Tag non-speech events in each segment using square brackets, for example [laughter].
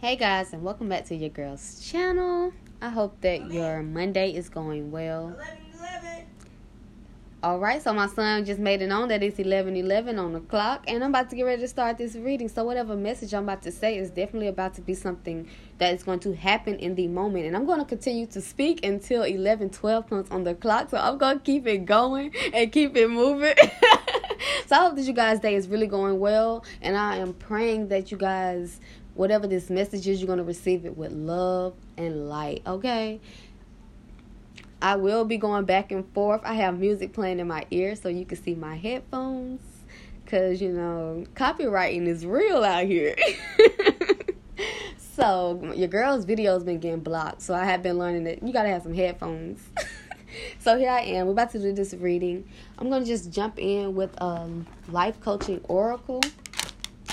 Hey guys, and welcome back to your girls' channel. I hope that your Monday is going well. Alright, so my son just made it on that it's 11 11 on the clock, and I'm about to get ready to start this reading. So, whatever message I'm about to say is definitely about to be something that is going to happen in the moment. And I'm going to continue to speak until 11 12 comes on the clock. So, I'm going to keep it going and keep it moving. [laughs] so, I hope that you guys' day is really going well, and I am praying that you guys whatever this message is, you're going to receive it with love and light, okay? I will be going back and forth. I have music playing in my ear so you can see my headphones. Because, you know, copywriting is real out here. [laughs] so, your girl's video has been getting blocked. So, I have been learning that you got to have some headphones. [laughs] so, here I am. We're about to do this reading. I'm to just jump in with um, Life Coaching Oracle.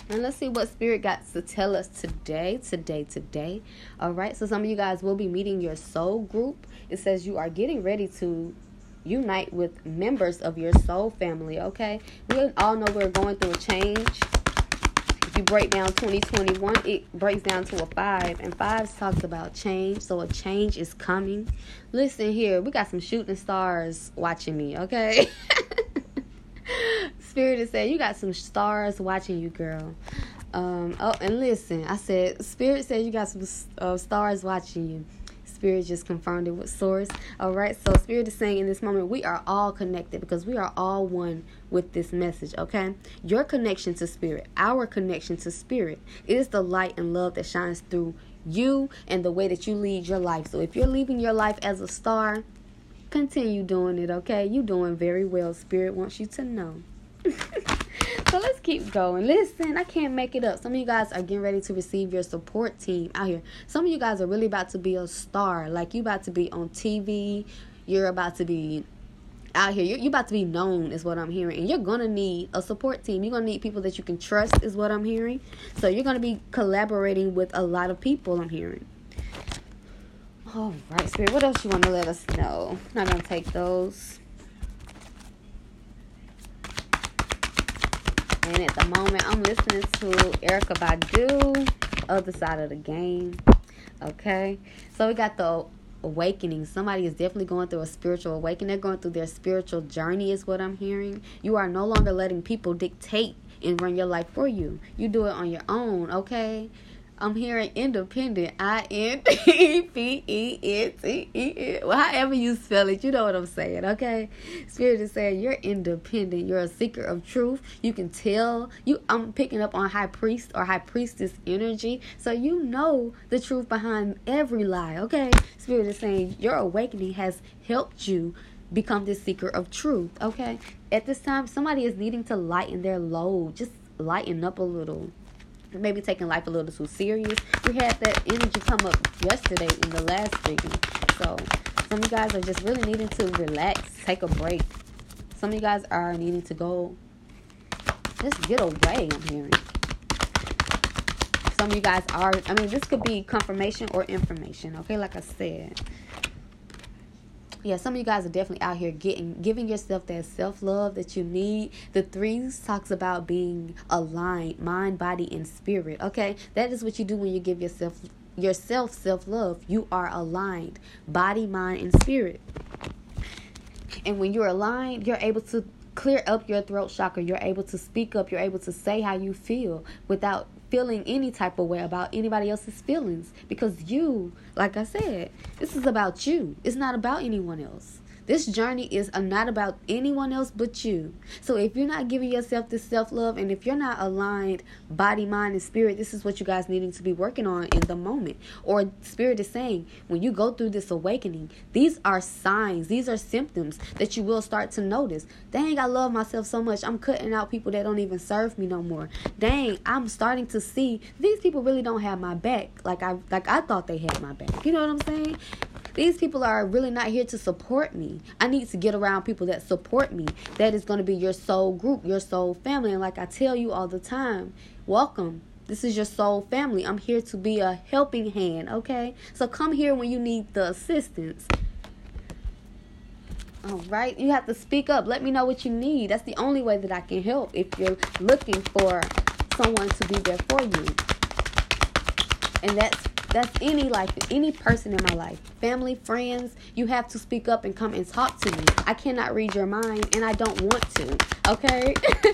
And let's see what Spirit got to tell us today, today, today. All right. So some of you guys will be meeting your soul group. It says you are getting ready to unite with members of your soul family. Okay. We all know we're going through a change. If you break down 2021, it breaks down to a five, and five talks about change. So a change is coming. Listen here, we got some shooting stars watching me. Okay. [laughs] Spirit is saying, You got some stars watching you, girl. Um, oh, and listen, I said, Spirit said you got some uh, stars watching you. Spirit just confirmed it with Source. All right, so Spirit is saying in this moment, we are all connected because we are all one with this message, okay? Your connection to Spirit, our connection to Spirit, is the light and love that shines through you and the way that you lead your life. So if you're leaving your life as a star, continue doing it, okay? You're doing very well. Spirit wants you to know. [laughs] so let's keep going. Listen, I can't make it up. Some of you guys are getting ready to receive your support team out here. Some of you guys are really about to be a star. Like you about to be on TV. You're about to be out here. You're, you're about to be known, is what I'm hearing. And you're to need a support team. You're to need people that you can trust, is what I'm hearing. So you're to be collaborating with a lot of people, I'm hearing. All right, Spirit, what else you want to let us know? I'm not going to take those. And at the moment, I'm listening to Erykah Badu, Other Side of the Game. Okay. So we got the awakening. Somebody is definitely going through a spiritual awakening. They're going through their spiritual journey, is what I'm hearing. You are no longer letting people dictate and run your life for you. You do it on your own, okay? I'm hearing independent. I N D P E N T E N. Well, however you spell it, you know what I'm saying, okay? Spirit is saying you're independent. You're a seeker of truth. You can tell. You. I'm picking up on high priest or high priestess energy, so you know the truth behind every lie, okay? Spirit is saying your awakening has helped you become this seeker of truth, okay? At this time, somebody is needing to lighten their load. Just lighten up a little maybe taking life a little too serious. We had that energy come up yesterday in the last reading. So some of you guys are just really needing to relax, take a break. Some of you guys are needing to go just get away, I'm hearing. Some of you guys are, I mean, this could be confirmation or information, okay? Like I said yeah, some of you guys are definitely out here getting giving yourself that self love that you need. The threes talks about being aligned, mind, body, and spirit. Okay, that is what you do when you give yourself yourself self love. You are aligned, body, mind, and spirit. And when you're aligned, you're able to clear up your throat chakra. You're able to speak up. You're able to say how you feel without feeling any type of way about anybody else's feelings because you, like I said, this is about you. It's not about anyone else. This journey is uh, not about anyone else but you. So if you're not giving yourself this self love and if you're not aligned body, mind, and spirit, this is what you guys needing to be working on in the moment. Or spirit is saying when you go through this awakening, these are signs, these are symptoms that you will start to notice. Dang, I love myself so much. I'm cutting out people that don't even serve me no more. Dang, I'm starting to see these people really don't have my back like I like I thought they had my back. You know what I'm saying? These people are really not here to support me. I need to get around people that support me. That is going to be your soul group, your soul family. And like I tell you all the time, welcome. This is your soul family. I'm here to be a helping hand, okay? So come here when you need the assistance. All right, you have to speak up. Let me know what you need. That's the only way that I can help if you're looking for someone to be there for you. And that's that's any life, any person in my life, family, friends. You have to speak up and come and talk to me. I cannot read your mind, and I don't want to. Okay. [laughs]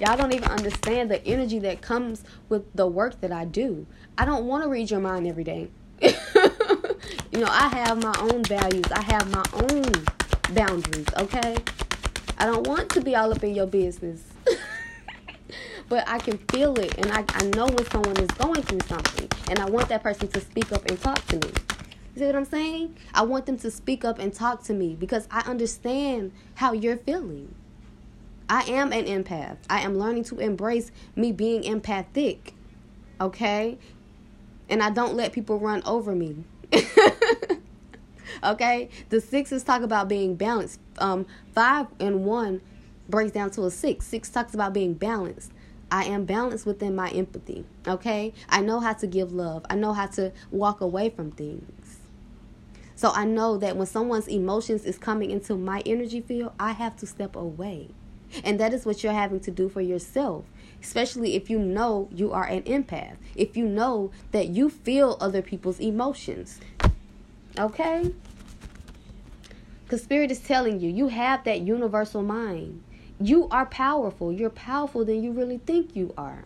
Y'all don't even understand the energy that comes with the work that I do. I don't want to read your mind every day. [laughs] you know, I have my own values. I have my own boundaries, okay? I don't want to be all up in your business. But I can feel it and I, I know when someone is going through something and I want that person to speak up and talk to me. You see what I'm saying? I want them to speak up and talk to me because I understand how you're feeling. I am an empath. I am learning to embrace me being empathic. Okay? And I don't let people run over me. [laughs] okay? The sixes talk about being balanced. Um, five and one breaks down to a six. Six talks about being balanced. I am balanced within my empathy. Okay? I know how to give love. I know how to walk away from things. So I know that when someone's emotions is coming into my energy field, I have to step away. And that is what you're having to do for yourself, especially if you know you are an empath, if you know that you feel other people's emotions. Okay? Because Spirit is telling you, you have that universal mind. You are powerful. You're powerful than you really think you are.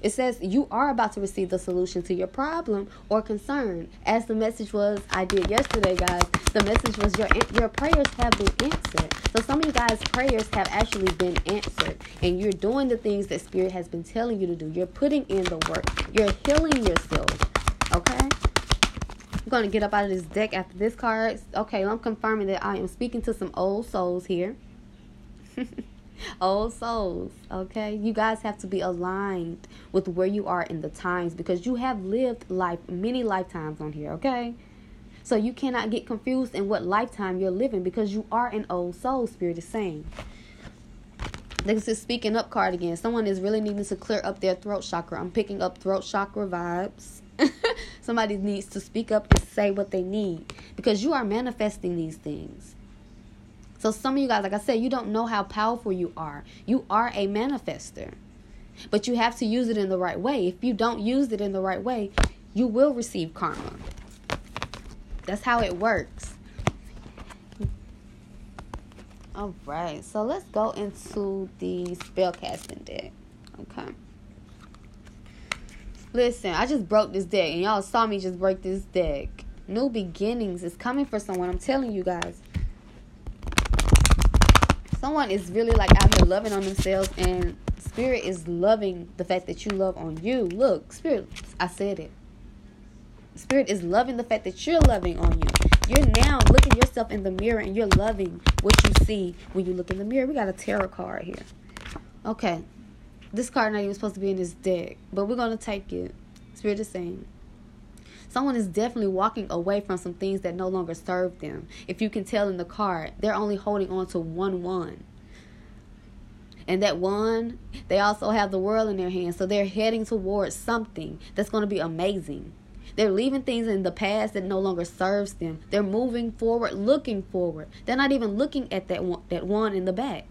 It says you are about to receive the solution to your problem or concern. As the message was, I did yesterday, guys. The message was your your prayers have been answered. So some of you guys' prayers have actually been answered, and you're doing the things that Spirit has been telling you to do. You're putting in the work. You're healing yourself. Okay. I'm to get up out of this deck after this card. Okay, I'm confirming that I am speaking to some old souls here. Old souls, okay? You guys have to be aligned with where you are in the times because you have lived life many lifetimes on here, okay? So you cannot get confused in what lifetime you're living because you are an old soul, Spirit is saying. This is speaking up card again. Someone is really needing to clear up their throat chakra. I'm picking up throat chakra vibes. [laughs] Somebody needs to speak up and say what they need because you are manifesting these things. So some of you guys, like I said, you don't know how powerful you are. You are a manifester. But you have to use it in the right way. If you don't use it in the right way, you will receive karma. That's how it works. All right, so let's go into the spell casting deck. Okay. Listen, I just broke this deck, and y'all saw me just break this deck. New beginnings is coming for someone. I'm telling you guys someone is really like out here loving on themselves and spirit is loving the fact that you love on you. Look spirit i said it. Spirit is loving the fact that you're loving on you. You're now looking yourself in the mirror and you're loving what you see when you look in the mirror. We got a tarot card here. Okay. This card not even supposed to be in this deck but we're gonna take it. Spirit is saying Someone is definitely walking away from some things that no longer serve them. If you can tell in the card, they're only holding on to one one. And that one, they also have the world in their hands. So they're heading towards something that's going to be amazing. They're leaving things in the past that no longer serves them. They're moving forward, looking forward. They're not even looking at that one, that one in the back.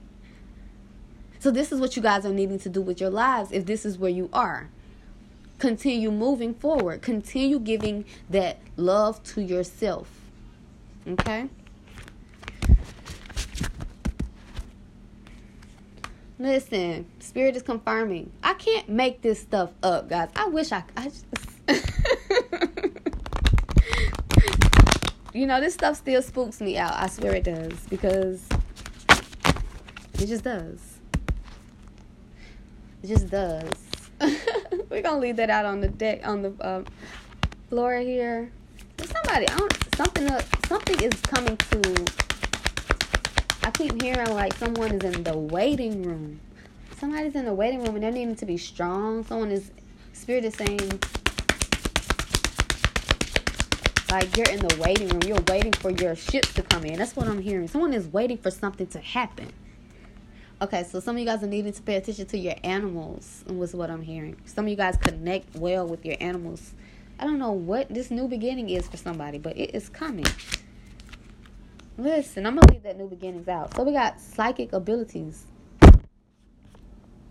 So this is what you guys are needing to do with your lives if this is where you are continue moving forward. Continue giving that love to yourself. Okay? Listen, spirit is confirming. I can't make this stuff up, guys. I wish I I just [laughs] You know, this stuff still spooks me out. I swear it does because it just does. It just does. We're gonna leave that out on the deck on the uh, floor here. There's somebody. I don't. Something. Something is coming to. I keep hearing like someone is in the waiting room. Somebody's in the waiting room and they're needing to be strong. Someone is. Spirit is saying. Like you're in the waiting room. You're waiting for your ship to come in. That's what I'm hearing. Someone is waiting for something to happen. Okay, so some of you guys are needing to pay attention to your animals, was what I'm hearing. Some of you guys connect well with your animals. I don't know what this new beginning is for somebody, but it is coming. Listen, I'm gonna leave that new beginnings out. So we got psychic abilities,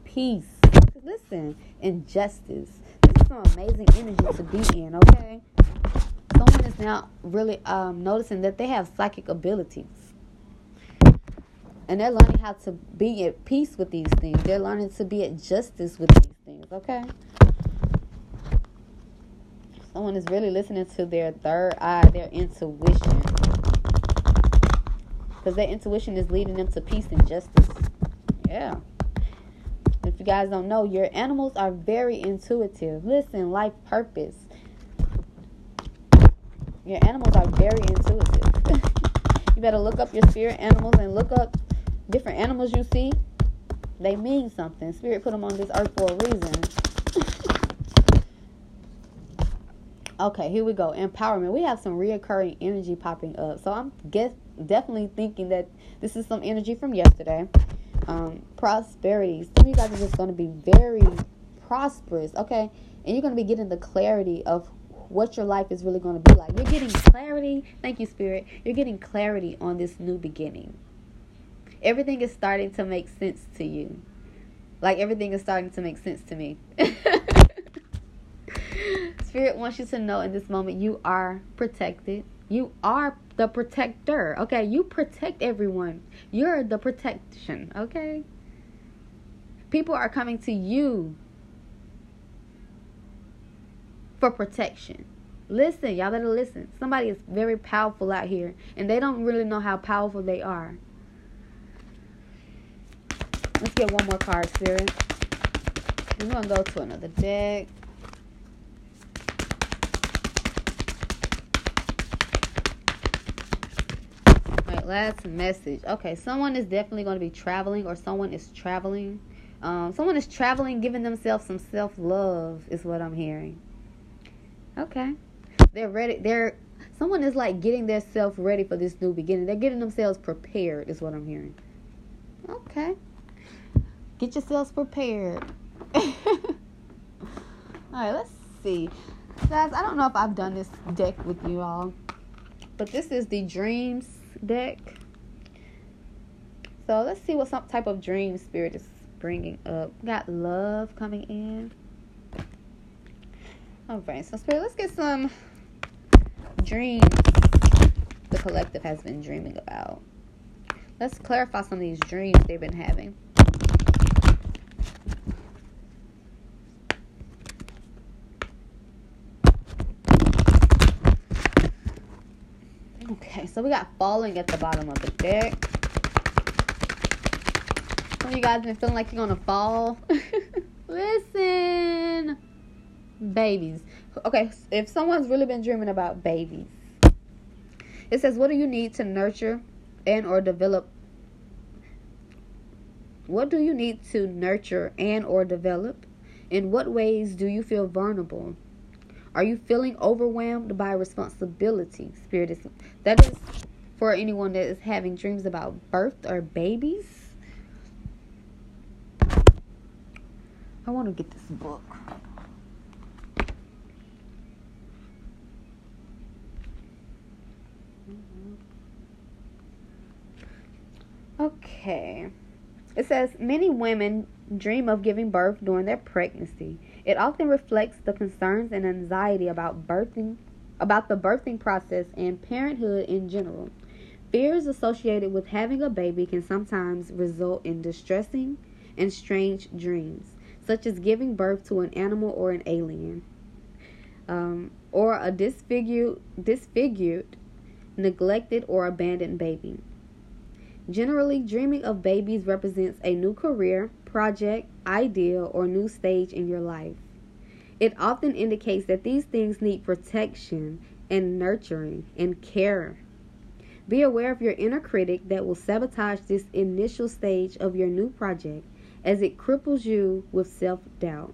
peace. Listen, and justice. This is some amazing energy to be in, okay? Someone is now really um, noticing that they have psychic abilities. And they're learning how to be at peace with these things. They're learning to be at justice with these things, okay? Someone is really listening to their third eye, their intuition. Because their intuition is leading them to peace and justice. Yeah. If you guys don't know, your animals are very intuitive. Listen, life purpose. Your animals are very intuitive. [laughs] you better look up your spirit animals and look up different animals you see. They mean something. Spirit put them on this earth for a reason. [laughs] okay, here we go. Empowerment. We have some reoccurring energy popping up. So I'm guess definitely thinking that this is some energy from yesterday um, prosperity. Some of you guys are just going to be very prosperous, okay? And you're going to be getting the clarity of what your life is really going to be like. You're getting clarity. Thank you, Spirit. You're getting clarity on this new beginning. Everything is starting to make sense to you. Like everything is starting to make sense to me. [laughs] Spirit wants you to know in this moment you are protected. You are the protector. Okay, you protect everyone. You're the protection. Okay. People are coming to you for protection. Listen, y'all better listen. Somebody is very powerful out here, and they don't really know how powerful they are. Let's get one more card, Spirit. We're going to go to another deck. Alright, last message. Okay, someone is definitely going to be traveling, or someone is traveling. Um, someone is traveling, giving themselves some self love, is what I'm hearing. Okay, they're ready. They're someone is like getting their self ready for this new beginning. They're getting themselves prepared, is what I'm hearing. Okay, get yourselves prepared. [laughs] All right, let's see, guys. I don't know if I've done this deck with you all, but this is the dreams deck. So let's see what some type of dream spirit is bringing up. Got love coming in. All right, so spirit, let's get some dreams the collective has been dreaming about. Let's clarify some of these dreams they've been having. Okay, so we got falling at the bottom of the deck. Some of you guys been feeling like you're gonna fall. [laughs] Listen, babies. Okay, if someone's really been dreaming about babies, it says, "What do you need to nurture and or develop? What do you need to nurture and or develop? In what ways do you feel vulnerable?" Are you feeling overwhelmed by responsibility? Spirit is that is for anyone that is having dreams about birth or babies. I want to get this book. Okay. It says many women dream of giving birth during their pregnancy. It often reflects the concerns and anxiety about birthing, about the birthing process and parenthood in general. Fears associated with having a baby can sometimes result in distressing and strange dreams, such as giving birth to an animal or an alien, um, or a disfigured, disfigured, neglected, or abandoned baby. Generally, dreaming of babies represents a new career, project, idea, or new stage in your life. It often indicates that these things need protection and nurturing and care. Be aware of your inner critic that will sabotage this initial stage of your new project as it cripples you with self doubt.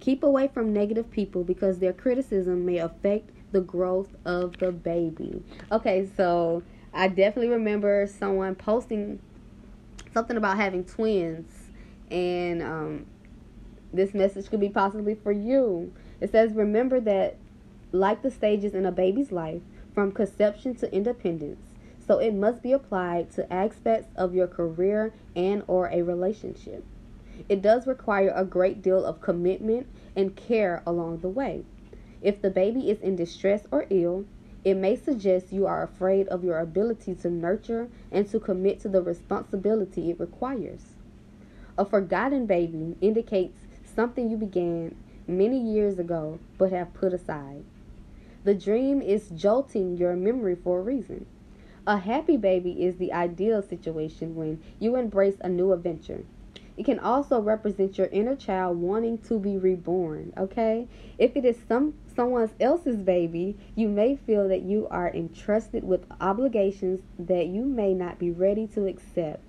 Keep away from negative people because their criticism may affect the growth of the baby. Okay, so I definitely remember someone posting something about having twins, and um, this message could be possibly for you. It says, Remember that, like the stages in a baby's life, from conception to independence, so it must be applied to aspects of your career and or a relationship. It does require a great deal of commitment and care along the way. If the baby is in distress or ill, it may suggest you are afraid of your ability to nurture and to commit to the responsibility it requires. A forgotten baby indicates something you began many years ago but have put aside. The dream is jolting your memory for a reason. A happy baby is the ideal situation when you embrace a new adventure. It can also represent your inner child wanting to be reborn, okay? If it is some someone else's baby, you may feel that you are entrusted with obligations that you may not be ready to accept.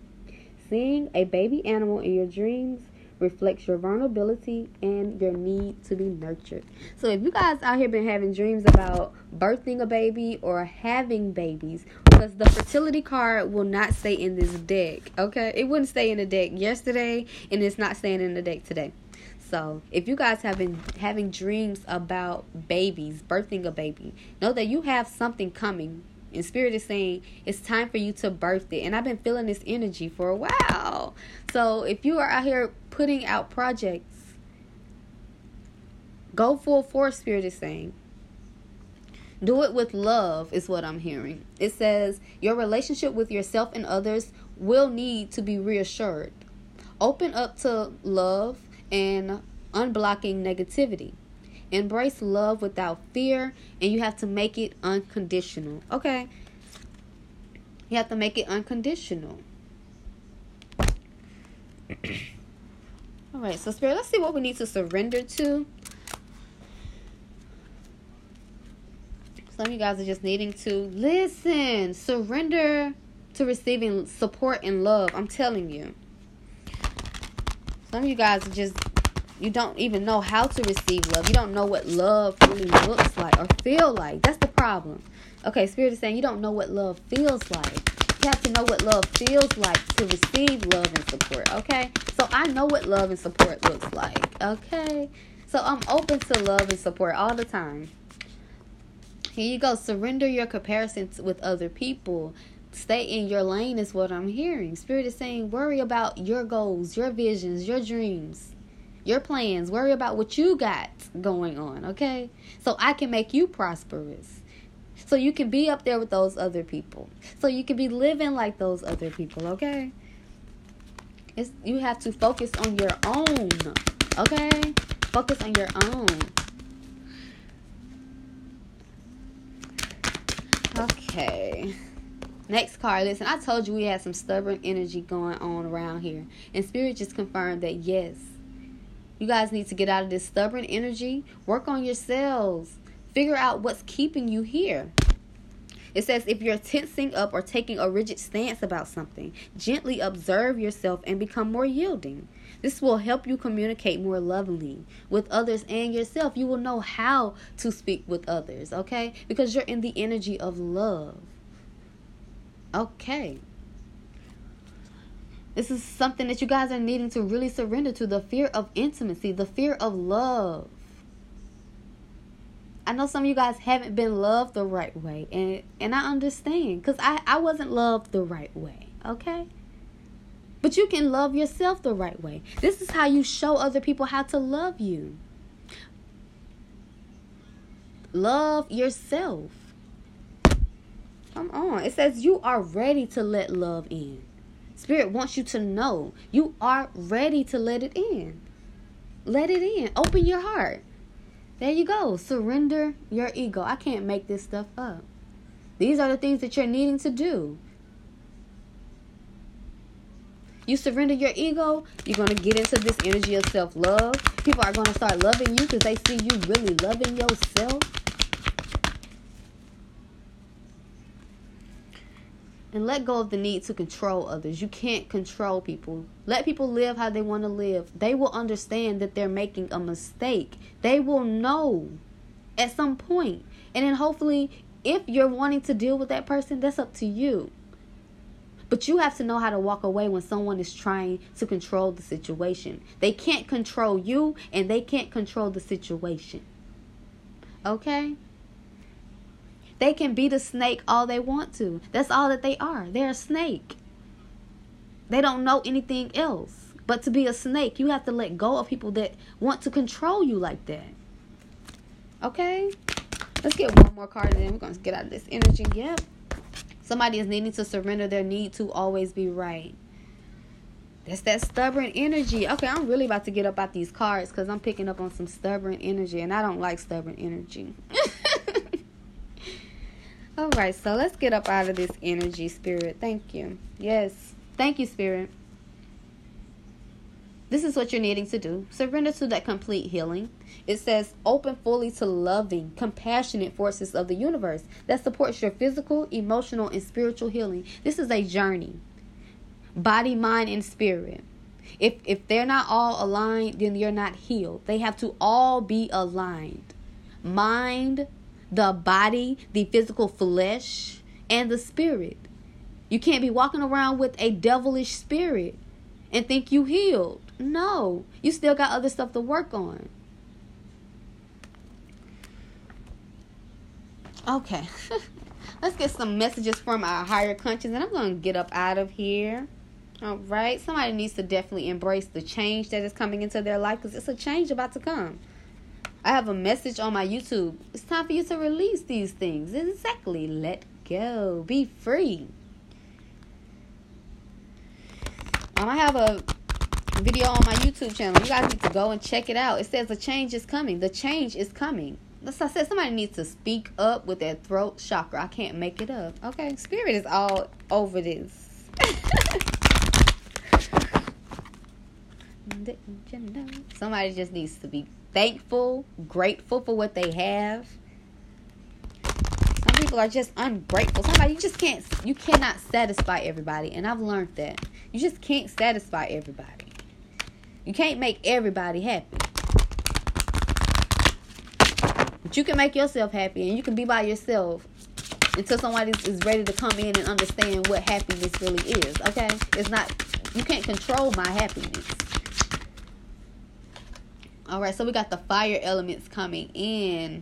Seeing a baby animal in your dreams reflects your vulnerability and your need to be nurtured. So if you guys out here been having dreams about birthing a baby or having babies, because the fertility card will not stay in this deck, okay? It wouldn't stay in the deck yesterday and it's not staying in the deck today. So, if you guys have been having dreams about babies, birthing a baby, know that you have something coming and spirit is saying it's time for you to birth it. And I've been feeling this energy for a while. So if you are out here putting out projects, go full force, spirit is saying. Do it with love, is what I'm hearing. It says your relationship with yourself and others will need to be reassured. Open up to love and unblocking negativity. Embrace love without fear, and you have to make it unconditional. Okay? You have to make it unconditional. All right, so Spirit, let's see what we need to surrender to. Some of you guys are just needing to listen, surrender to receiving support and love. I'm telling you. Some of you guys just you don't even know how to receive love. You don't know what love really looks like or feel like. That's the problem. Okay, Spirit is saying you don't know what love feels like. You have to know what love feels like to receive love and support. Okay, so I know what love and support looks like. Okay, so I'm open to love and support all the time. Here you go. Surrender your comparisons with other people. Stay in your lane is what I'm hearing. Spirit is saying worry about your goals, your visions, your dreams your plans. Worry about what you got going on, okay? So I can make you prosperous. So you can be up there with those other people. So you can be living like those other people, okay? It's you have to focus on your own. Okay? Focus on your own. Okay. Next card. Listen, I told you we had some stubborn energy going on around here. And Spirit just confirmed that yes, you guys need to get out of this stubborn energy. Work on yourselves. Figure out what's keeping you here. It says if you're tensing up or taking a rigid stance about something, gently observe yourself and become more yielding. This will help you communicate more lovingly with others and yourself. You will know how to speak with others, okay? Because you're in the energy of love. Okay. This is something that you guys are needing to really surrender to the fear of intimacy, the fear of love. I know some of you guys haven't been loved the right way, and and I understand because I I wasn't loved the right way. Okay. But you can love yourself the right way. This is how you show other people how to love you. Love yourself. Come on. It says you are ready to let love in. Spirit wants you to know you are ready to let it in. Let it in. Open your heart. There you go. Surrender your ego. I can't make this stuff up. These are the things that you're needing to do. You surrender your ego, you're going to get into this energy of self love. People are going to start loving you because they see you really loving yourself. And let go of the need to control others. You can't control people. Let people live how they want to live. They will understand that they're making a mistake. They will know at some point. And then hopefully, if you're wanting to deal with that person, that's up to you. But you have to know how to walk away when someone is trying to control the situation. They can't control you and they can't control the situation. Okay? They can be the snake all they want to. That's all that they are. They're a snake. They don't know anything else. But to be a snake, you have to let go of people that want to control you like that. Okay? Let's get one more card and then we're going to get out of this energy. Yep. Somebody is needing to surrender their need to always be right. That's that stubborn energy. Okay, I'm really about to get up out these cards because I'm picking up on some stubborn energy and I don't like stubborn energy. [laughs] All right, so let's get up out of this energy, Spirit. Thank you. Yes. Thank you, Spirit. This is what you're needing to do. Surrender to that complete healing. It says, open fully to loving, compassionate forces of the universe that supports your physical, emotional, and spiritual healing. This is a journey. Body, mind, and spirit. If if they're not all aligned, then you're not healed. They have to all be aligned. Mind, the body, the physical flesh, and the spirit. You can't be walking around with a devilish spirit and think you healed. No, you still got other stuff to work on. Okay, [laughs] let's get some messages from our higher conscience, and I'm going to get up out of here. All right, somebody needs to definitely embrace the change that is coming into their life because it's a change about to come. I have a message on my YouTube. It's time for you to release these things. Exactly. Let go. Be free. Um, I have a video on my YouTube channel. You guys need to go and check it out. It says the change is coming. The change is coming. As I said, somebody needs to speak up with their throat chakra. I can't make it up. Okay, spirit is all over this. [laughs] Somebody just needs to be thankful, grateful for what they have. Some people are just ungrateful. Somebody you just can't you cannot satisfy everybody, and I've learned that. You just can't satisfy everybody. You can't make everybody happy. But you can make yourself happy and you can be by yourself until somebody is ready to come in and understand what happiness really is. Okay? It's not you can't control my happiness. All right, so we got the fire elements coming in.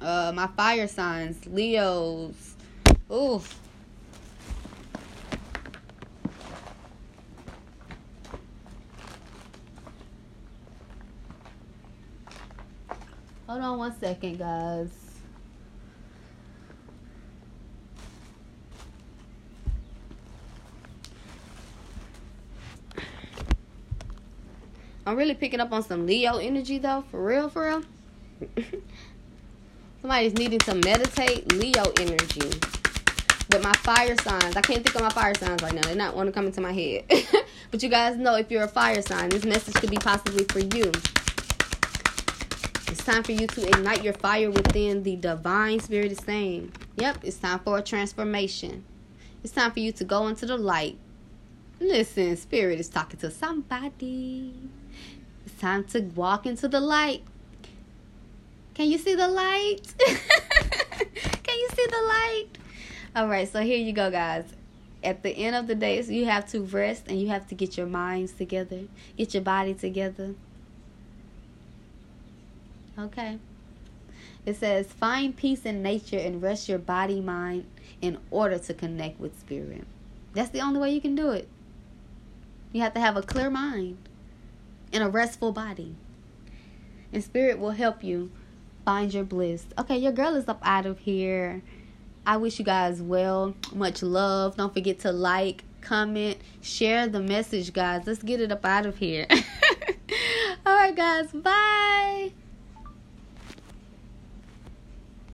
Uh, my fire signs, Leos. Ooh. Hold on one second, guys. I'm really picking up on some Leo energy though, for real, for real. [laughs] Somebody's needing to meditate Leo energy. But my fire signs, I can't think of my fire signs right now. They're not want to come into my head. [laughs] but you guys know if you're a fire sign, this message could be possibly for you. It's time for you to ignite your fire within. The divine spirit is saying, Yep, it's time for a transformation. It's time for you to go into the light. Listen, spirit is talking to somebody. Time to walk into the light. Can you see the light? [laughs] Can you see the light? All right, so here you go, guys. At the end of the day, so you have to rest and you have to get your minds together, get your body together. Okay. It says, find peace in nature and rest your body, mind in order to connect with spirit. That's the only way you can do it. You have to have a clear mind and a restful body. And spirit will help you find your bliss. Okay, your girl is up out of here. I wish you guys well. Much love. Don't forget to like, comment, share the message, guys. Let's get it up out of here. [laughs] All right, guys. Bye.